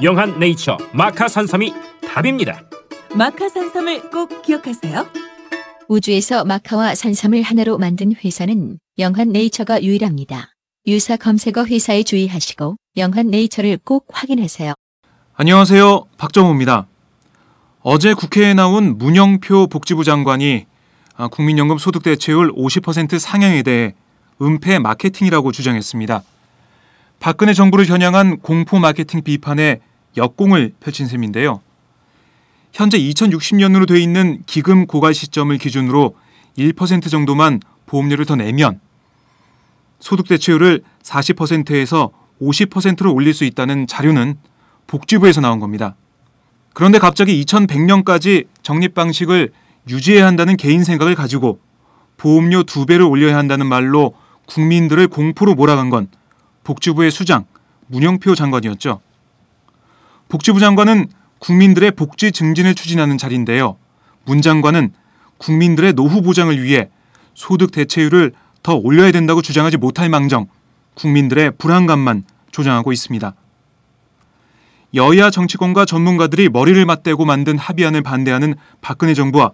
영한 네이처 마카 산삼이 답입니다. 마카 산삼을 꼭 기억하세요. 우주에서 마카와 산삼을 하나로 만든 회사는 영한 네이처가 유일합니다. 유사 검색어 회사에 주의하시고 영한 네이처를 꼭 확인하세요. 안녕하세요 박정호입니다. 어제 국회에 나온 문영표 복지부 장관이 아, 국민연금 소득 대체율 50% 상향에 대해 은폐 마케팅이라고 주장했습니다. 박근혜 정부를 겨냥한 공포 마케팅 비판에 역공을 펼친 셈인데요. 현재 2060년으로 돼 있는 기금 고갈 시점을 기준으로 1% 정도만 보험료를 더 내면 소득 대체율을 40%에서 50%로 올릴 수 있다는 자료는 복지부에서 나온 겁니다. 그런데 갑자기 2100년까지 적립 방식을 유지해야 한다는 개인 생각을 가지고 보험료 두 배를 올려야 한다는 말로 국민들을 공포로 몰아간 건 복지부의 수장 문영표 장관이었죠. 복지부 장관은 국민들의 복지 증진을 추진하는 자리인데요. 문 장관은 국민들의 노후 보장을 위해 소득 대체율을 더 올려야 된다고 주장하지 못할 망정 국민들의 불안감만 조장하고 있습니다. 여야 정치권과 전문가들이 머리를 맞대고 만든 합의안을 반대하는 박근혜 정부와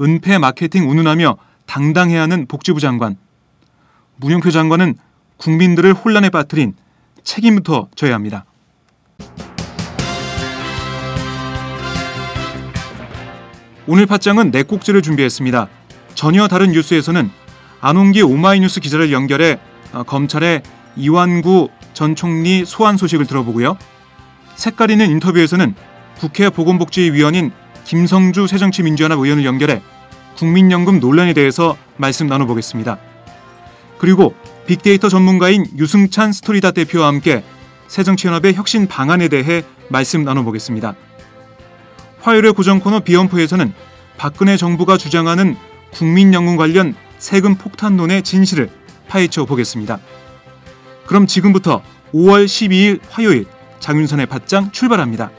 은폐 마케팅 운운하며 당당해야 하는 복지부 장관. 문영표 장관은 국민들을 혼란에 빠뜨린 책임부터 져야 합니다. 오늘 팟장은 네 꼭지를 준비했습니다. 전혀 다른 뉴스에서는 안홍기 오마이뉴스 기자를 연결해 어, 검찰의 이완구 전 총리 소환 소식을 들어보고요. 색깔 있는 인터뷰에서는 국회 보건복지위원인 김성주 새정치민주연합 의원을 연결해 국민연금 논란에 대해서 말씀 나눠보겠습니다. 그리고 빅데이터 전문가인 유승찬 스토리다 대표와 함께 새정치연합의 혁신 방안에 대해 말씀 나눠보겠습니다. 화요일의 고정 코너 비언프에서는 박근혜 정부가 주장하는 국민연금 관련 세금 폭탄론의 진실을 파헤쳐 보겠습니다. 그럼 지금부터 5월 12일 화요일 장윤선의 팟장 출발합니다.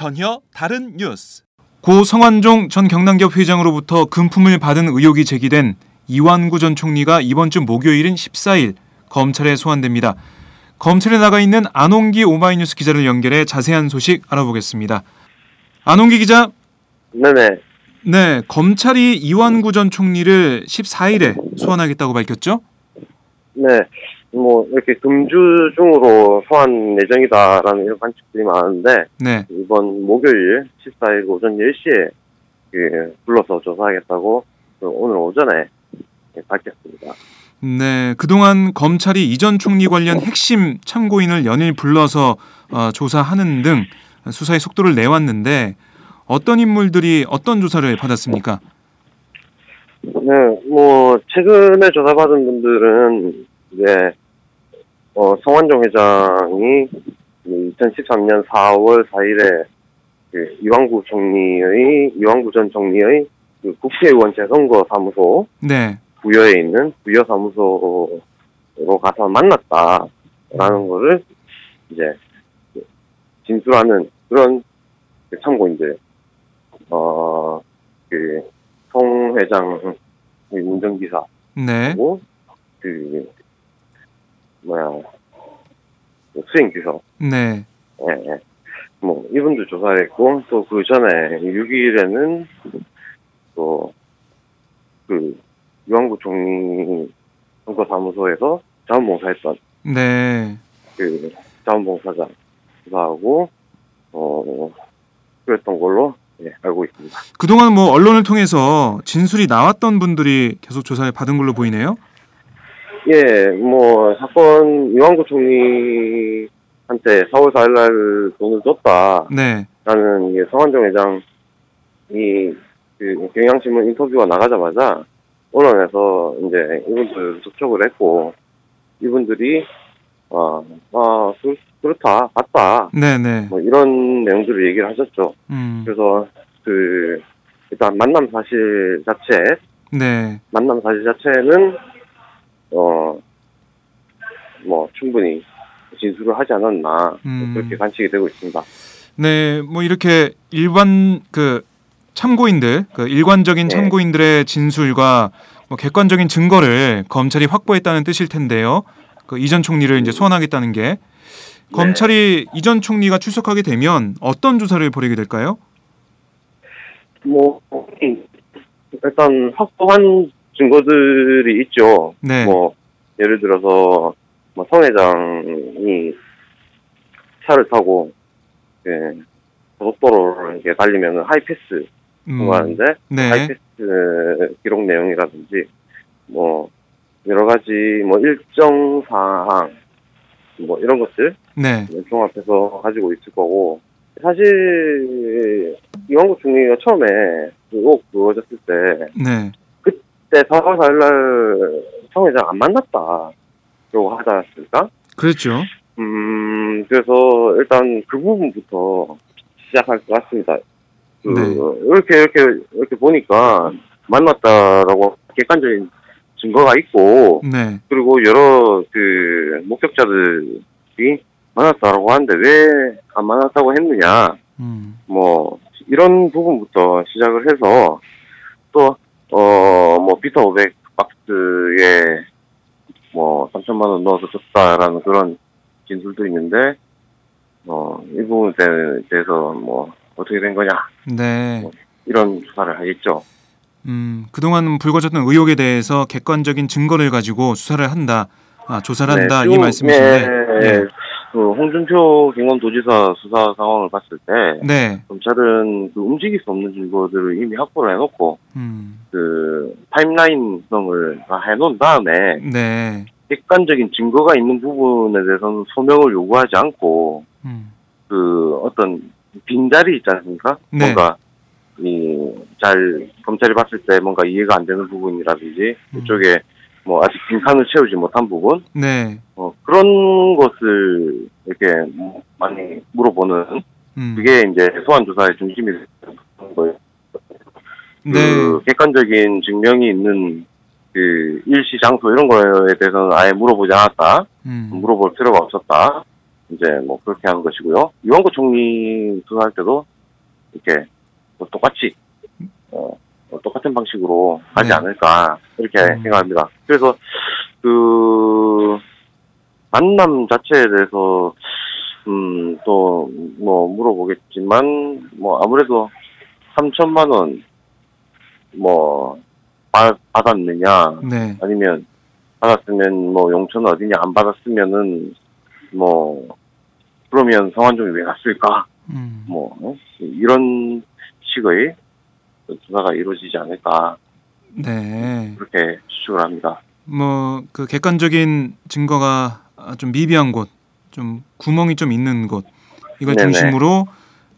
전혀 다른 뉴스. 고 성완종 전 경남기업 회장으로부터 금품을 받은 의혹이 제기된 이완구 전 총리가 이번 주 목요일인 14일 검찰에 소환됩니다. 검찰에 나가 있는 안홍기 오마이뉴스 기자를 연결해 자세한 소식 알아보겠습니다. 안홍기 기자, 네네. 네, 검찰이 이완구 전 총리를 14일에 소환하겠다고 밝혔죠? 네. 뭐, 이렇게 금주 중으로 소환 예정이다라는 이런 관측들이 많은데, 네, 이번 목요일 14일 오전 10시에 그 불러서 조사하겠다고 그 오늘 오전에 밝혔습니다. 네. 그동안 검찰이 이전 총리 관련 핵심 참고인을 연일 불러서 어, 조사하는 등 수사의 속도를 내왔는데 어떤 인물들이 어떤 조사를 받았습니까? 네, 뭐, 최근에 조사받은 분들은, 이제, 어, 성완종 회장이 2013년 4월 4일에 그 이왕구 총리의 이왕구 전 총리의 그 국회의원 재선거 사무소 네. 부여에 있는 부여 사무소로 가서 만났다라는 거를 이제 진술하는 그런 그 참고인들 어그 송 회장의 운전기사고 네. 그 뭐야 그 수행비서 네. 예, 예. 뭐 이분도 조사를 했고 또 그 전에 6일에는 또그 유한구 총리 선거사무소에서 자원봉사했던 네. 그 자원봉사자 조사하고 어 그랬던 걸로 예, 알고 있습니다. 그동안 뭐 언론을 통해서 진술이 나왔던 분들이 계속 조사를 받은 걸로 보이네요. 예, 뭐 사건 유한구 총리한테 4월 4일날 돈을 줬다. 네. 라는 게 성한종 회장이 그 경향신문 인터뷰가 나가자마자 언론에서 이제 이분들 접촉을 했고 이분들이 아, 아 그, 그렇다 맞다 네, 네. 뭐 이런 내용들을 얘기를 하셨죠. 음. 그래서 그 일단 만남 사실 자체 네. 만남 사실 자체는 어 뭐 충분히 진술을 하지 않았나 음. 그렇게 관측이 되고 있습니다. 네, 뭐 이렇게 일반 그 참고인들, 그 일관적인 네. 참고인들의 진술과 뭐 객관적인 증거를 검찰이 확보했다는 뜻일 텐데요. 그 이전 총리를 이제 소환하겠다는 게 검찰이 이전 총리가 출석하게 되면 어떤 조사를 벌이게 될까요? 뭐 일단 확보한 증거들이 있죠. 네, 뭐 예를 들어서 뭐성 회장이 차를 타고 예, 고속도로를 이렇게 달리면 하이패스 음, 통과하는데 네, 하이패스 기록 내용이라든지 뭐 여러 가지 뭐 일정 사항 뭐 이런 것들 네, 종합해서 가지고 있을 거고 사실 이왕구 총리가 처음에 의혹 부어졌을 때 네, 그때 4월 4일날 성 회장 안 만났다 라고 하지 않았습니까? 그렇죠. 음 그래서 일단 그 부분부터 시작할 것 같습니다. 그 네. 이렇게 이렇게 이렇게 보니까 만났다라고 객관적인 증거가 있고 네, 그리고 여러 그 목격자들이 만났다라고 하는데 왜 안 만났다고 했느냐 음, 뭐 이런 부분부터 시작을 해서 또 어뭐 비타 500 박스에 뭐 3천만 원 넣어서 줬다라는 그런 진술도 있는데 어 이 부분에 대해서 뭐 어떻게 된 거냐 네. 이런 조사를 하겠죠. 음, 그동안 불거졌던 의혹에 대해서 객관적인 증거를 가지고 수사를 한다, 아, 조사를 한다 네, 이 쭉, 말씀이신데, 네, 네, 그 홍준표 경남도지사 수사 상황을 봤을 때 네, 검찰은 그 움직일 수 없는 증거들을 이미 확보를 해놓고 음, 그 타임라인성을 다 해놓은 다음에 네, 객관적인 증거가 있는 부분에 대해서는 소명을 요구하지 않고 음, 그 어떤 빈자리 있지 않습니까? 네. 뭔가 이 잘 검찰이 봤을 때 뭔가 이해가 안 되는 부분이라든지 음. 이쪽에 뭐 아직 빈칸을 채우지 못한 부분 네, 어, 그런 것을 이렇게 많이 물어보는 음, 그게 이제 소환 조사의 중심이 되는 거예요. 네, 그 객관적인 증명이 있는 그 일시 장소 이런 거에 대해서는 아예 물어보지 않았다. 음, 물어볼 필요가 없었다. 이제 뭐 그렇게 하는 것이고요. 유한구 총리 수사할 때도 이렇게 뭐 똑같이 어, 뭐 똑같은 방식으로 하지 네. 않을까 이렇게 음. 생각합니다. 그래서 그 만남 자체에 대해서 음 또 뭐 물어보겠지만 뭐 아무래도 3천만 원 뭐 받았느냐 네, 아니면 받았으면 뭐 용천 어디냐 안 받았으면은 뭐 그러면 성환종이 왜 갔을까 음, 뭐 어? 이런 식의 조사가 이루어지지 않을까 네. 그렇게 추측을 합니다. 뭐 그 객관적인 증거가 아, 좀 미비한 곳, 좀 구멍이 좀 있는 곳 이걸 네네. 중심으로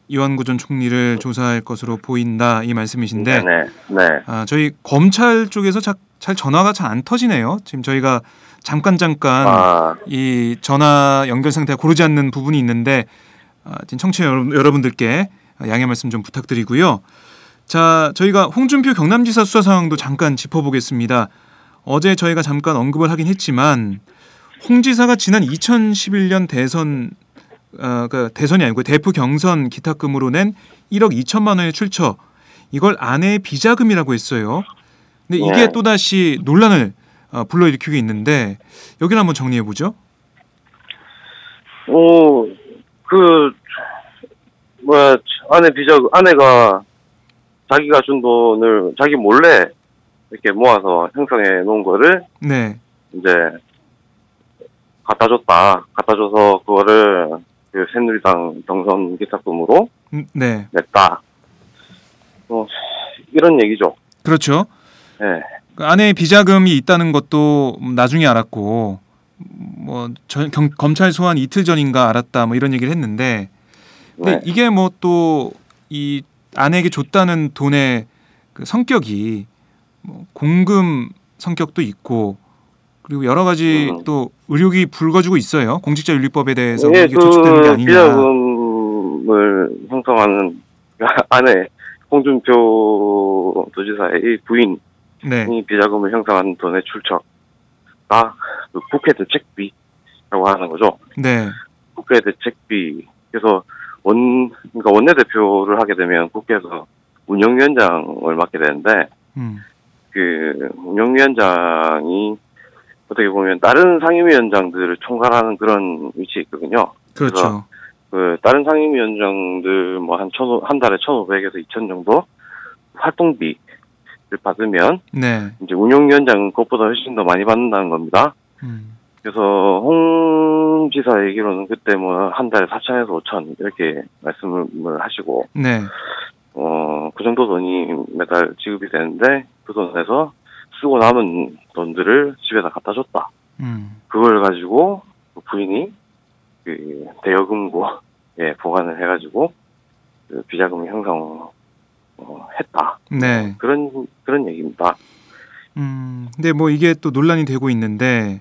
이완구 전 총리를 조사할 것으로 보인다 이 말씀이신데 네, 네, 아, 저희 검찰 쪽에서 자, 잘 전화가 잘 안 터지네요. 지금 저희가 잠깐 잠깐 아, 이 전화 연결 상태가 고르지 않는 부분이 있는데 아, 지금 청취자 여러분- 여러분들께 양해 말씀 좀 부탁드리고요. 자, 저희가 홍준표 경남지사 수사 상황도 잠깐 짚어보겠습니다. 어제 저희가 잠깐 언급을 하긴 했지만 홍 지사가 지난 2011년 대선 어, 그 대선이 아니고 대표 경선 기탁금으로 낸 1억 2천만 원의 출처 이걸 아내의 비자금이라고 했어요. 근데 이게 네. 또 다시 논란을 어, 불러일으키고 있는데 여기를 한번 정리해 보죠. 어, 그, 뭐야, 아내 비자, 아내가 자기가 준 돈을 자기 몰래 이렇게 모아서 형성해 놓은 거를 네, 이제 갖다 줬다. 갖다 줘서 그거를 그 새누리당 경선 기탁금으로 음, 네, 냈다. 어, 이런 얘기죠. 그렇죠. 예. 그 아내의 비자금이 있다는 것도 나중에 알았고 뭐 전, 경, 검찰 소환 이틀 전인가 알았다 뭐 이런 얘기를 했는데 근데 네. 이게 뭐 또 이 아내에게 줬다는 돈의 그 성격이 뭐 공금 성격도 있고 그리고 여러 가지 음. 또 의혹이 불거지고 있어요 공직자 윤리법에 대해서 예, 이게 조축되는 게그 아니냐 비자금을 형성하는 아내 홍준표 도지사의 부인 네, 이 비자금을 형성하는 돈의 출처가 그 국회 대책비라고 하는 거죠. 네, 국회 대책비. 그래서 원, 그러니까 원내대표를 하게 되면 국회에서 운영위원장을 맡게 되는데, 음, 그 운영위원장이 어떻게 보면 다른 상임위원장들을 총괄하는 그런 위치에 있거든요. 그렇죠 그 다른 상임위원장들 뭐한 천, 한 달에 천오백에서 이천 정도 활동비를 받으면 네, 이제 운영위원장은 그것보다 훨씬 더 많이 받는다는 겁니다. 음, 그래서 홍 지사 얘기로는 그때 뭐 한 달에 4천에서 5천 이렇게 말씀을 하시고 네, 어 그 정도 돈이 매달 지급이 되는데 그 돈에서 쓰고 남은 돈들을 집에다 갖다 줬다. 음, 그걸 가지고 그 부인이 그 대여금고에 보관을 해가지고 그 비자금 형성 어, 했다. 네. 그런 그런 얘기입니다. 음, 근데 뭐 이게 또 논란이 되고 있는데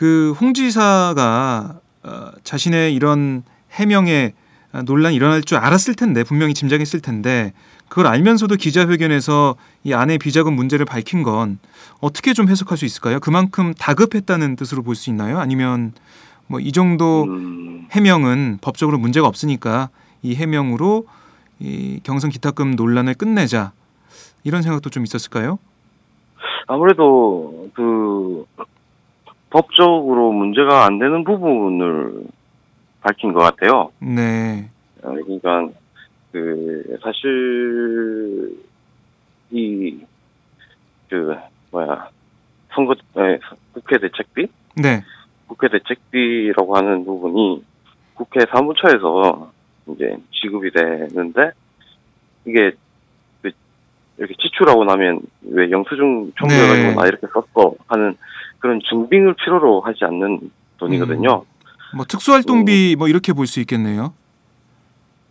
그 홍 지사가 어, 자신의 이런 해명에 아, 논란이 일어날 줄 알았을 텐데 분명히 짐작했을 텐데 그걸 알면서도 기자회견에서 이 아내 비자금 문제를 밝힌 건 어떻게 좀 해석할 수 있을까요? 그만큼 다급했다는 뜻으로 볼 수 있나요? 아니면 뭐 이 정도 음, 해명은 법적으로 문제가 없으니까 이 해명으로 이 경선 기탁금 논란을 끝내자 이런 생각도 좀 있었을까요? 아무래도 그 법적으로 문제가 안 되는 부분을 밝힌 것 같아요. 네, 어, 그러니까 그 사실 이 그 뭐야 선거 에, 국회 대책비 네, 국회 대책비라고 하는 부분이 국회 사무처에서 이제 지급이 되는데 이게 그 이렇게 지출하고 나면 왜 영수증 첨부해가지고 네. 나 이렇게 썼어 하는 그런 증빙을 필요로 하지 않는 돈이거든요. 뭐 특수활동비 뭐 이렇게 볼 수 있겠네요.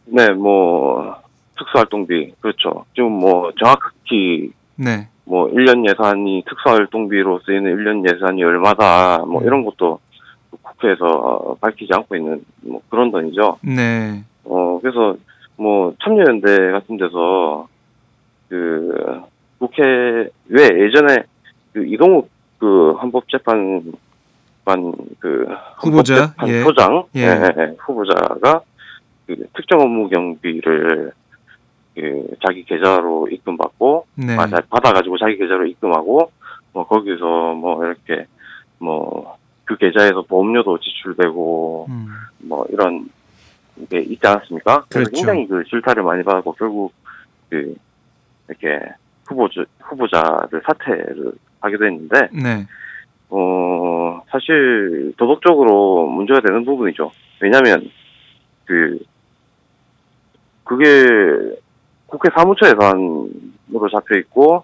네, 뭐 특수활동비 그렇죠. 지금 뭐 정확히 네, 뭐 1년 예산이 특수활동비로 쓰이는 1년 예산이 얼마다 뭐 음. 이런 것도 국회에서 밝히지 않고 있는 뭐 그런 돈이죠. 네, 어 그래서 뭐 참여연대 같은 데서 그 국회 왜 예전에 그 이동욱 그 헌법재판관 그 후보자, 헌법재판 예. 소장 예. 예, 예, 예, 후보자가 그 특정 업무 경비를 그 자기 계좌로 입금받고 네, 받아가지고 자기 계좌로 입금하고 뭐 거기서 뭐 이렇게 뭐 그 계좌에서 보험료도 지출되고 음, 뭐 이런 게 있지 않았습니까? 그래서 그렇죠. 굉장히 그 질타를 많이 받고 결국 그 이렇게 후보자 후보자를 사퇴를 하게 됐는데 네, 어 사실 도덕적으로 문제가 되는 부분이죠. 왜냐하면 그 그게 국회 사무처 예산으로 잡혀 있고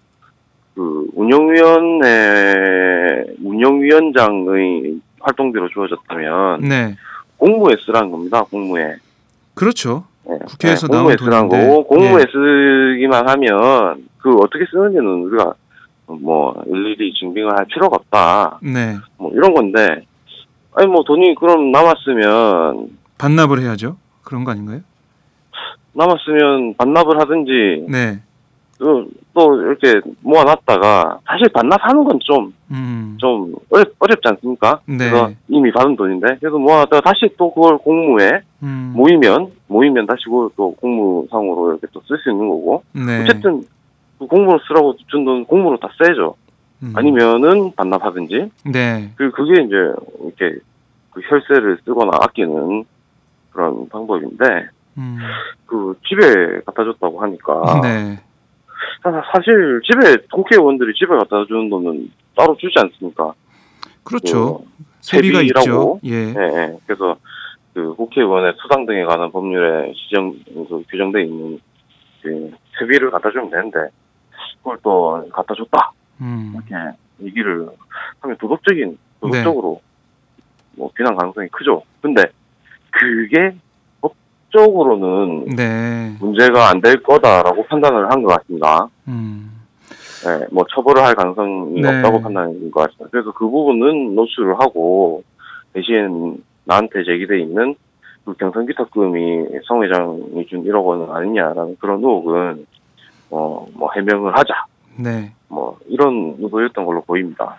그 운영위원회 운영위원장의 활동비로 주어졌다면 네, 공무에 쓰라는 겁니다. 공무에 그렇죠. 네, 국회에서 네, 공무에 쓰라는 거고 공무에 예. 쓰기만 하면 그 어떻게 쓰는지는 우리가 뭐 일일이 증빙을 할 필요가 없다. 네, 뭐 이런 건데 아니 뭐 돈이 그럼 남았으면 반납을 해야죠. 그런 거 아닌가요? 남았으면 반납을 하든지 네. 또, 또 이렇게 모아놨다가 사실 반납하는 건좀 음. 좀 어렵, 어렵지 않습니까? 네. 그래서 이미 받은 돈인데 그래서 모아놨다가 다시 또 그걸 공무에 음. 모이면 모이면 다시 그걸 또 공무상으로 이렇게 또 쓸 수 있는 거고 네. 어쨌든 그 공무로 쓰라고 준 돈 공무로 다 써야죠. 음. 아니면은 반납하든지 네. 그 그게 이제 이렇게 그 혈세를 쓰거나 아끼는 그런 방법인데 음. 그 집에 갖다 줬다고 하니까 네. 사- 사실 집에 국회의원들이 집에 갖다 주는 돈은 따로 주지 않습니까? 그렇죠. 그 세비가 있죠. 예. 예, 예. 그래서 그 국회의원의 수당 등에 관한 법률에 지정 그 규정돼 있는 그 세비를 갖다 주면 되는데 그걸 또 갖다 줬다 음. 이렇게 얘기를 하면 도덕적인 네. 도덕적으로 뭐 비난 가능성이 크죠. 근데 그게 법적으로는 네. 문제가 안 될 거다라고 판단을 한 것 같습니다. 음. 예, 뭐 처벌을 할 가능성이 네. 없다고 판단인 것 같습니다. 그래서 그 부분은 노출을 하고 대신 나한테 제기돼 있는 그 경선기탁금이 성 회장이 준 1억 원은 아니냐라는 그런 의혹은 어, 뭐 해명을 하자. 네. 뭐 이런 의도였던 걸로 보입니다.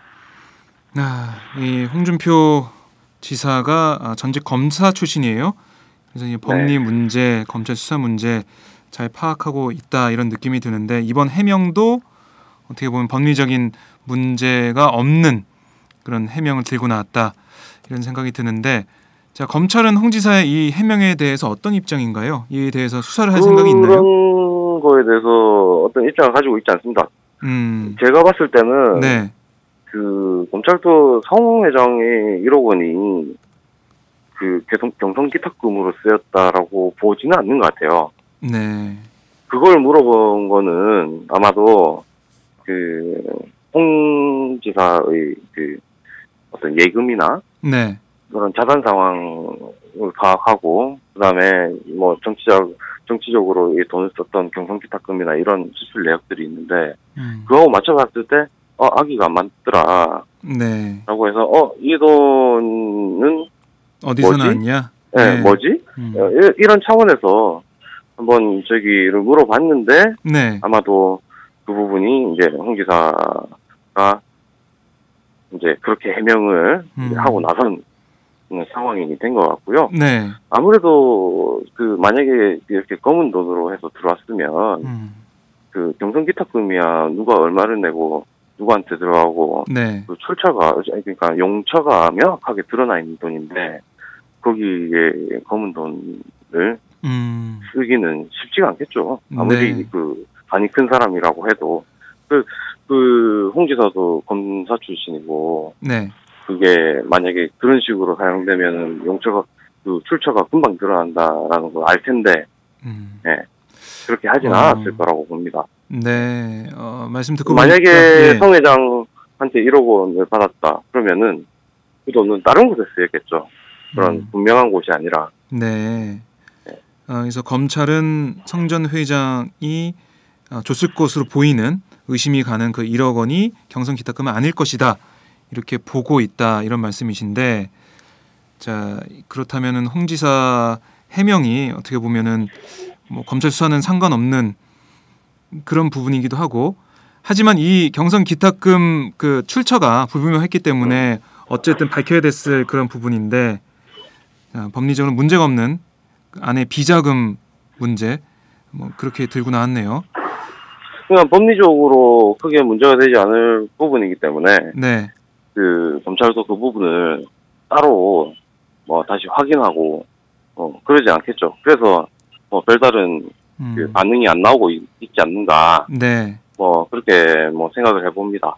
아, 이 홍준표 지사가 아, 전직 검사 출신이에요. 그래서 이 법리 네. 문제, 검찰 수사 문제 잘 파악하고 있다 이런 느낌이 드는데 이번 해명도 어떻게 보면 법리적인 문제가 없는 그런 해명을 들고 나왔다 이런 생각이 드는데 자 검찰은 홍 지사의 이 해명에 대해서 어떤 입장인가요? 이에 대해서 수사를 할 생각이 있나요? 거에 대해서 어떤 입장을 가지고 있지 않습니다. 음, 제가 봤을 때는 네, 그 검찰도 성 회장의 1억 원이 그 경성, 경성 기탁금으로 쓰였다라고 보지는 않는 것 같아요. 네, 그걸 물어본 거는 아마도 그홍 지사의 그 어떤 예금이나 네, 그런 자산 상황을 파악하고 그다음에 뭐 정치적 정치적으로 이 돈을 썼던 경성 기탁금이나 이런 수출 내역들이 있는데 음, 그거하고 맞춰봤을 때 어, 아기가 많더라라고 네. 해서 어 이 돈은 어디서 뭐지? 나왔냐? 예, 네. 뭐지 음, 어, 이- 이런 차원에서 한번 저기를 물어봤는데 네, 아마도 그 부분이 이제 홍 지사가 이제 그렇게 해명을 음. 이제 하고 나선 상황이 된 것 같고요. 네, 아무래도 그 만약에 이렇게 검은 돈으로 해서 들어왔으면 음, 그 경성기탁금이야 누가 얼마를 내고 누구한테 들어가고 네, 그 출처가 그러니까 용처가 명확하게 드러나 있는 돈인데 거기에 검은 돈을 음, 쓰기는 쉽지가 않겠죠. 아무리 네. 그 간이 큰 사람이라고 해도 그, 그, 홍지사도 검사 출신이고, 네, 그게 만약에 그런 식으로 사용되면은 용처가, 그 출처가 금방 드러난다라는 걸 알 텐데, 음, 그렇게 하진 어. 않았을 거라고 봅니다. 네. 어, 말씀 듣고 만약에 예. 성 회장한테 1억 원을 받았다. 그러면은 그 돈은 다른 곳에 쓰였겠죠. 그런 음. 분명한 곳이 아니라. 네. 어, 그래서 검찰은 성전 회장이 어, 줬을 것으로 보이는 의심이 가는 그 1억 원이 경선 기탁금은 아닐 것이다 이렇게 보고 있다 이런 말씀이신데 자 그렇다면은 홍 지사 해명이 어떻게 보면은 뭐 검찰 수사는 상관없는 그런 부분이기도 하고 하지만 이 경선 기탁금 그 출처가 불분명했기 때문에 어쨌든 밝혀야 됐을 그런 부분인데 자, 법리적으로 문제가 없는 그 안에 비자금 문제 뭐 그렇게 들고 나왔네요. 그냥 법리적으로 크게 문제가 되지 않을 부분이기 때문에 네, 그 검찰도 그 부분을 따로 뭐 다시 확인하고 어 그러지 않겠죠. 그래서 뭐 별다른 음, 그 반응이 안 나오고 있, 지 않는가 네, 뭐 그렇게 뭐 생각을 해봅니다.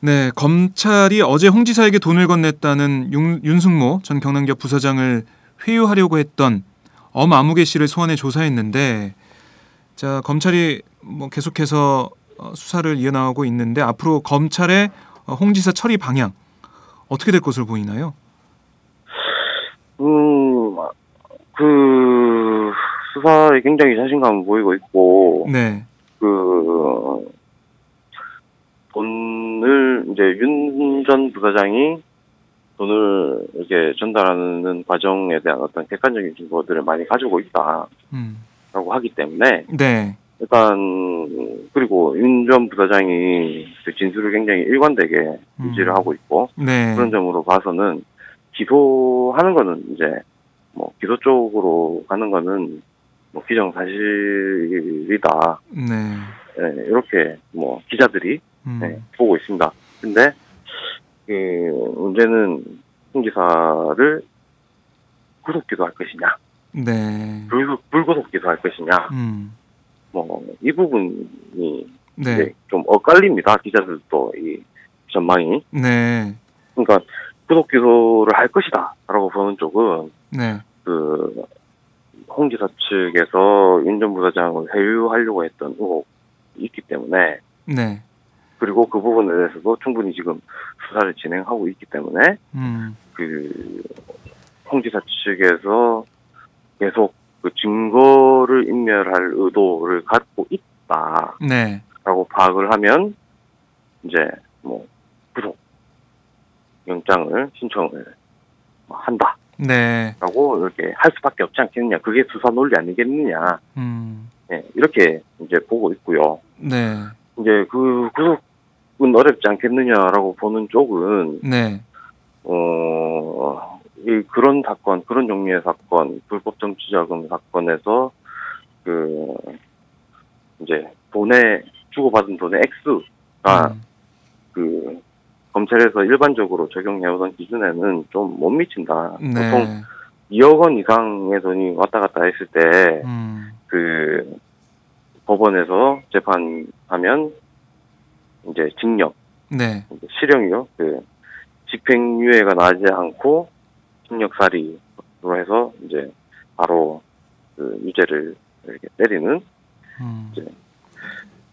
네. 검찰이 어제 홍 지사에게 돈을 건넸다는 윤, 윤승모 전 경남기업 부사장을 회유하려고 했던 엄 아무개 씨를 소환해 조사했는데 자 검찰이 뭐 계속해서 어, 수사를 이어나가고 있는데 앞으로 검찰의 어, 홍 지사 처리 방향 어떻게 될 것으로 보이나요? 음, 그 수사에 굉장히 자신감을 보이고 있고 네, 그 돈을 이제 윤 전 부사장이 돈을 이렇게 전달하는 과정에 대한 어떤 객관적인 증거들을 많이 가지고 있다. 음, 라고 하기 때문에 네. 일단 그리고 윤 전 부사장이 그 진술을 굉장히 일관되게 음. 유지를 하고 있고 네. 그런 점으로 봐서는 기소하는 거는 이제 뭐 기소 쪽으로 가는 거는 뭐 기정사실이다 네. 예, 이렇게 뭐 기자들이 음. 네, 보고 있습니다. 근데 그 문제는 홍 지사를 구속 기소할 것이냐 네. 불구, 불구속 기소할 것이냐 음. 뭐이 부분이 네. 좀 엇갈립니다. 기자들도 이 전망이 네. 그러니까 구속 기소를 할 것이다라고 보는 쪽은 네. 그 홍지사 측에서 윤전 부사장을 회유하려고 했던 의혹이 있기 때문에 네. 그리고 그 부분에 대해서도 충분히 지금 수사를 진행하고 있기 때문에 음. 그 홍지사 측에서 계속 그 증거를 인멸할 의도를 갖고 있다라고 네. 파악을 하면 이제 뭐 구속 영장을 신청을 한다. 네. 라고 이렇게 할 수밖에 없지 않겠느냐. 그게 수사 논리 아니겠느냐. 음. 예, 이렇게 이제 보고 있고요. 네. 이제 그 구속은 어렵지 않겠느냐라고 보는 쪽은, 네. 어, 이 그런 사건, 그런 종류의 사건, 불법 정치자금 사건에서 그, 이제 돈에, 주고받은 돈의 액수가 음. 그, 검찰에서 일반적으로 적용해오던 기준에는 좀 못 미친다. 보통 네. 2억 원 이상의 돈이 왔다 갔다 했을 때, 음. 그 법원에서 재판하면 이제 징역, 네. 이제 실형이요. 그 집행유예가 나지 않고 징역살이로 해서 이제 바로 그 유죄를 이렇게 때리는 음.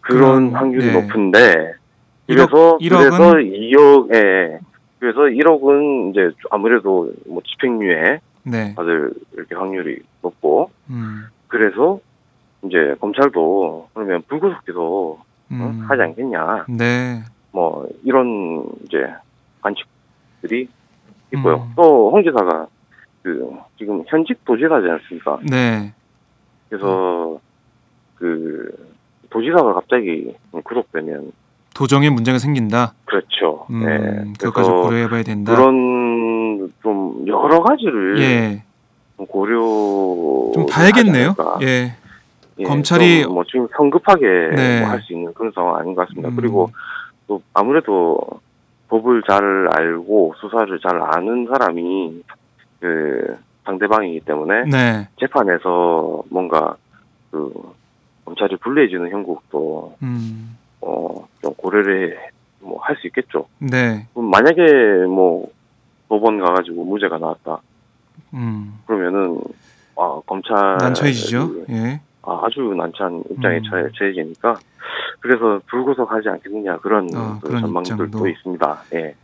그런 그럼, 확률이 네. 높은데 그래서 일억은? 그래서 2억에 그래서 1억은 이제 아무래도 뭐 집행유예 네. 받을 이렇게 확률이 높고 음. 그래서 이제 검찰도 그러면 불구속 기소 어? 음. 하지 않겠냐 네. 뭐 이런 이제 관측들이 있고요. 음. 또홍 지사가 그 지금 현직 도지사지 않습니까? 네. 그래서 그 도지사가 갑자기 구속되면 도정에 문제가 생긴다. 그렇죠. 음. 네. 그것까지 고려해봐야 된다. 그런 좀 여러 가지를 예. 고려 좀 봐야겠네요. 예. 예, 검찰이- 좀뭐 지금 성급하게 네. 할수 있는 그런 상황 아닌 것 같습니다. 음. 그리고 또 아무래도 법을 잘 알고 수사를 잘 아는 사람이 그 상대방이기 때문에 네. 재판에서 뭔가 그 검찰이 불리해지는 형국도 음. 어좀 고려를 뭐 할 수 있겠죠. 네. 그럼 만약에 뭐 법원 가가지고 무죄가 나왔다 음. 그러면은 아 검찰 난처해지죠. 예. 아, 아주 난처한 입장에 음. 처해, 처해지니까 그래서 불구속 하지 않겠느냐 그런, 아, 그 그런 전망들도 입장도. 있습니다. 예.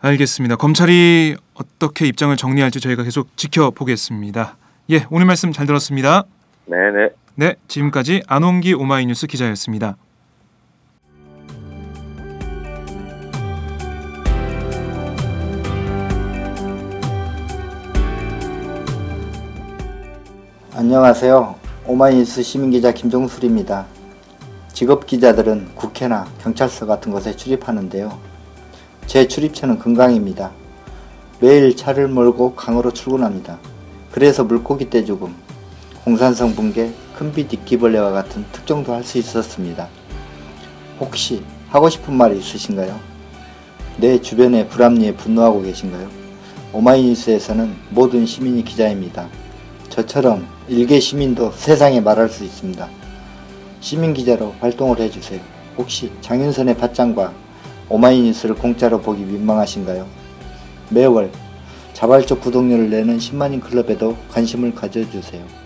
알겠습니다. 검찰이 어떻게 입장을 정리할지 저희가 계속 지켜보겠습니다. 예, 오늘 말씀 잘 들었습니다. 네네. 네, 지금까지 안홍기 오마이뉴스 기자였습니다. 안녕하세요. 오마이뉴스 시민기자 김종술입니다. 직업기자들은 국회나 경찰서 같은 곳에 출입하는데요. 제 출입처는 금강입니다. 매일 차를 몰고 강으로 출근합니다. 그래서 물고기 떼 죽음, 홍산성 붕괴, 큰빛 이끼벌레와 같은 특종도 할 수 있었습니다. 혹시 하고 싶은 말이 있으신가요? 내 주변의 불합리에 분노하고 계신가요? 오마이뉴스에서는 모든 시민이 기자입니다. 저처럼 일개 시민도 세상에 말할 수 있습니다. 시민 기자로 활동을 해주세요. 혹시 장윤선의 팟짱과 오마이뉴스를 공짜로 보기 민망하신가요? 매월 자발적 구독료를 내는 10만인 클럽에도 관심을 가져주세요.